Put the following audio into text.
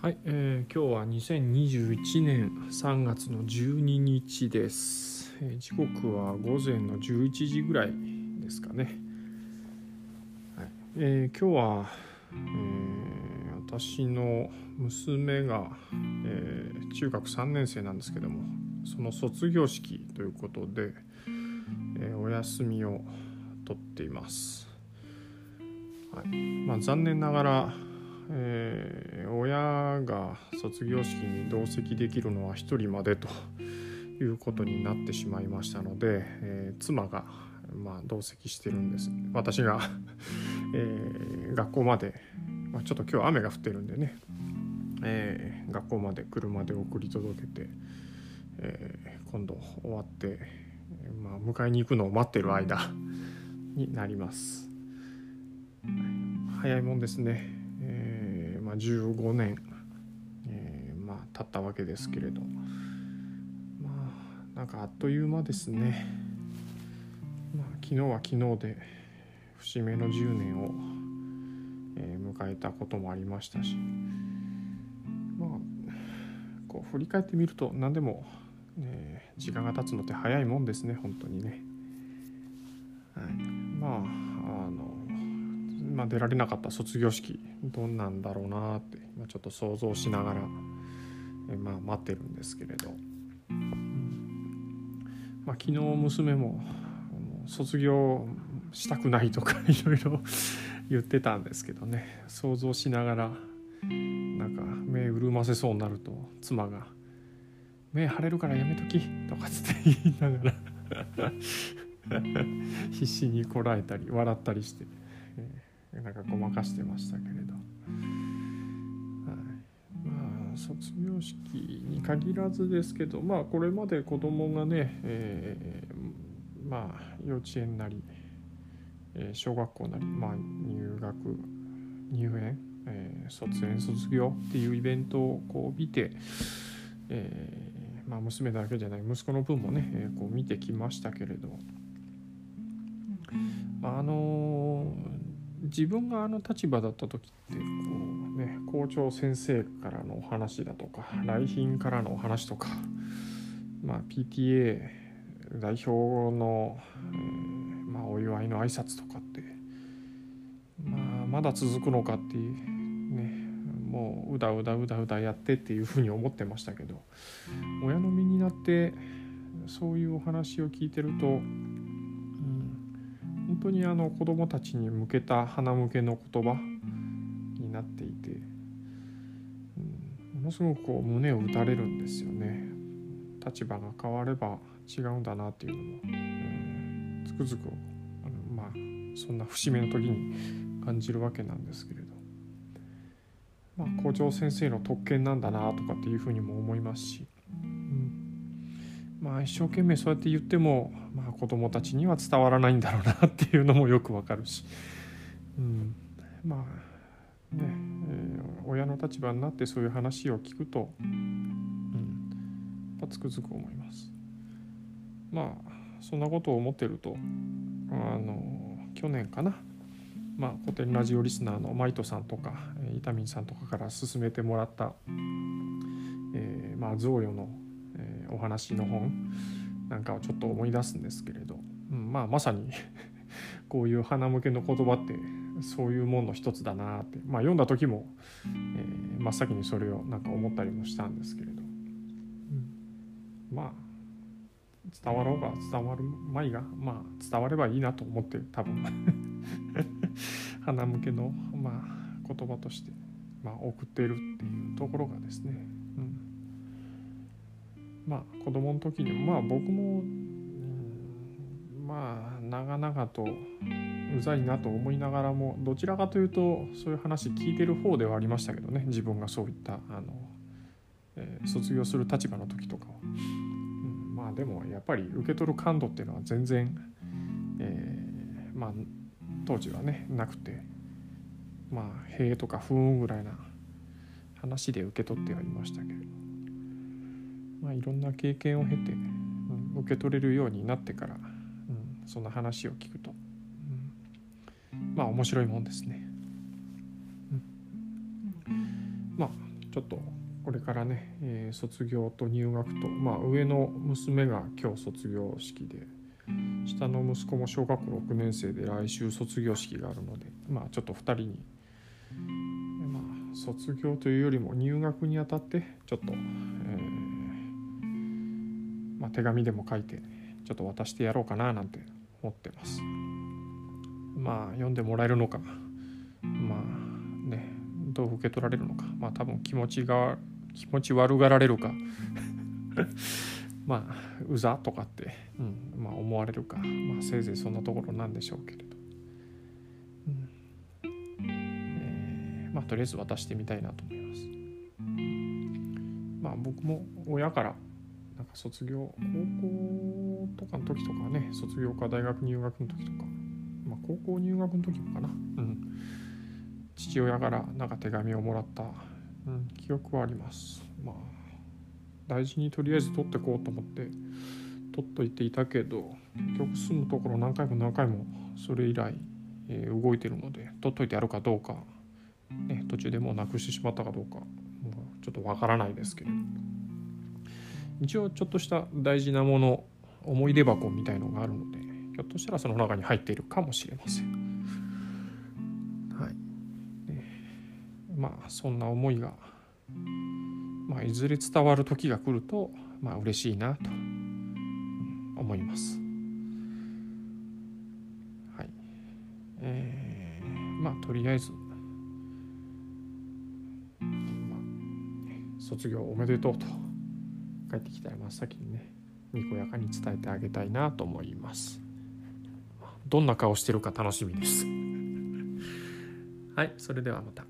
はい、えー、今日は2021年3月の12日です、えー時刻は午前の11時ぐらいですかね、はいえー今日は、えー私の娘が、えー中学3年生なんですけどもその卒業式ということで、えーお休みを取っています、はいまあ、残念ながらえー親が卒業式に同席できるのは1人までと いうことになってしまいましたので、えー妻が、まあ、同席してるんです。私が、えー学校まで、まあ、ちょっと今日雨が降ってるんでね、えー学校まで車で送り届けて、え今度終わって、まあ、迎えに行くのを待ってる間 になります。早いもんですね。えまあ、15年、えーまあ、経ったわけですけれど。まあなんかあっという間ですね、まあ、昨日は昨日で節目の10年を、えー迎えたこともありましたし。まあこう振り返ってみると何でも、ね、時間が経つのって早いもんですね本当にね。はい、まあまあ、出られなかった卒業式どんなんだろうなって今ちょっと想像しながらえ、まあ、待ってるんですけれど、まあ、昨日娘も卒業したくないとか いろいろ言ってたんですけどね想像しながらなんか目潤ませそうになると妻が「目腫れるからやめとき」とかつって 言いながら 必死にこらえたり笑ったりして。えーなんかごまかしてましたけれど、はい、まあ卒業式に限らずですけどまあこれまで子供がね、えーまあ幼稚園なり、えー小学校なり、まあ、入学入園、えー卒園卒業っていうイベントをこう見て、えーまあ、娘だけじゃない息子の分もね、えーこう見てきましたけれど。あのー自分があの立場だった時ってこうね校長先生からのお話だとか来賓からのお話とか、まあ、PTA 代表の、えーまあ、お祝いの挨拶とかって、まあ、まだ続くのかっていうねもううだうだうだうだやってっていうふうに思ってましたけど親の身になってそういうお話を聞いてると、うん、本当にあの子どもたちに向けた花向けの言葉になっていて、うん、ものすごくこう胸を打たれるんですよね。立場が変われば違うんだなっていうのも、うんつくづくあのまあそんな節目の時に感じるわけなんですけれど、まあ、校長先生の特権なんだなとかっていうふうにも思いますし、まあ、一生懸命そうやって言っても、まあ、子どもたちには伝わらないんだろうなっていうのもよくわかるし、うん、まあね、えー親の立場になってそういう話を聞くと、うん、つくづく思います。まあそんなことを思ってるとあの去年かな、まあ、古典ラジオリスナーのマイトさんとか伊丹さんとかから勧めてもらった、えーまあ、贈与のお話の本なんかをちょっと思い出すんですけれど、うん、まあまさに こういう花向けの言葉ってそういうもんの一つだなって、まあ、読んだ時も、えー真っ先にそれをなんか思ったりもしたんですけれど、うん。まあ伝わろうが伝わるまいがまあ伝わればいいなと思って多分。花向けの、まあ、言葉として、まあ、送っているっていうところがですね、うん、まあ子供の時にまあ僕も、うんまあ長々とうざいなと思いながらもどちらかというとそういう話聞いてる方ではありましたけどね自分がそういったあの、えー卒業する立場の時とかは、うん、まあでもやっぱり受け取る感度っていうのは全然、えーまあ当時はねなくてまあ「へえ」とか「ふーん」ぐらいな話で受け取ってはいましたけれどまあいろんな経験を経て、うん、受け取れるようになってから、うん、そんな話を聞くと、うん、まあ面白いもんですね。うん、まあちょっとこれからね、えー、卒業と入学と、まあ、上の娘が今日卒業式で下の息子も小学校6年生で来週卒業式があるので、まあ、ちょっと2人に、まあ、卒業というよりも入学にあたってちょっと、まあ、手紙でも書いてちょっと渡してやろうかななんて思ってます。まあ読んでもらえるのか。まあねどう受け取られるのか。まあ多分気持ちが気持ち悪がられるか。まあうざとかって、うんまあ、思われるか、まあ、せいぜいそんなところなんでしょうけれど、うん。えー、まあとりあえず渡してみたいなと思います。まあ僕も親からなんか卒業高校とかの時とかね卒業か大学入学の時とかまあ、高校入学の時もかな、うん、父親からなんか手紙をもらった、うん、記憶はあります。まあ大事にとりあえず取ってこうと思って取っといていたけど結局住むところ何回も何回もそれ以来、えー、動いてるので取っといてやるかどうか、ね、途中でもうなくしてしまったかどうかもうちょっとわからないですけれど一応ちょっとした大事なもの思い出箱みたいのがあるのでひょっとしたらその中に入っているかもしれません。はい、でまあそんな思いが、まあ、いずれ伝わる時が来るとまあ嬉しいなと思います。はいえー、まあとりあえず、まあ、卒業おめでとうと帰ってきたら真っ先にねにこやかに伝えてあげたいなと思います。どんな顔してるか楽しみです。はい、それではまた。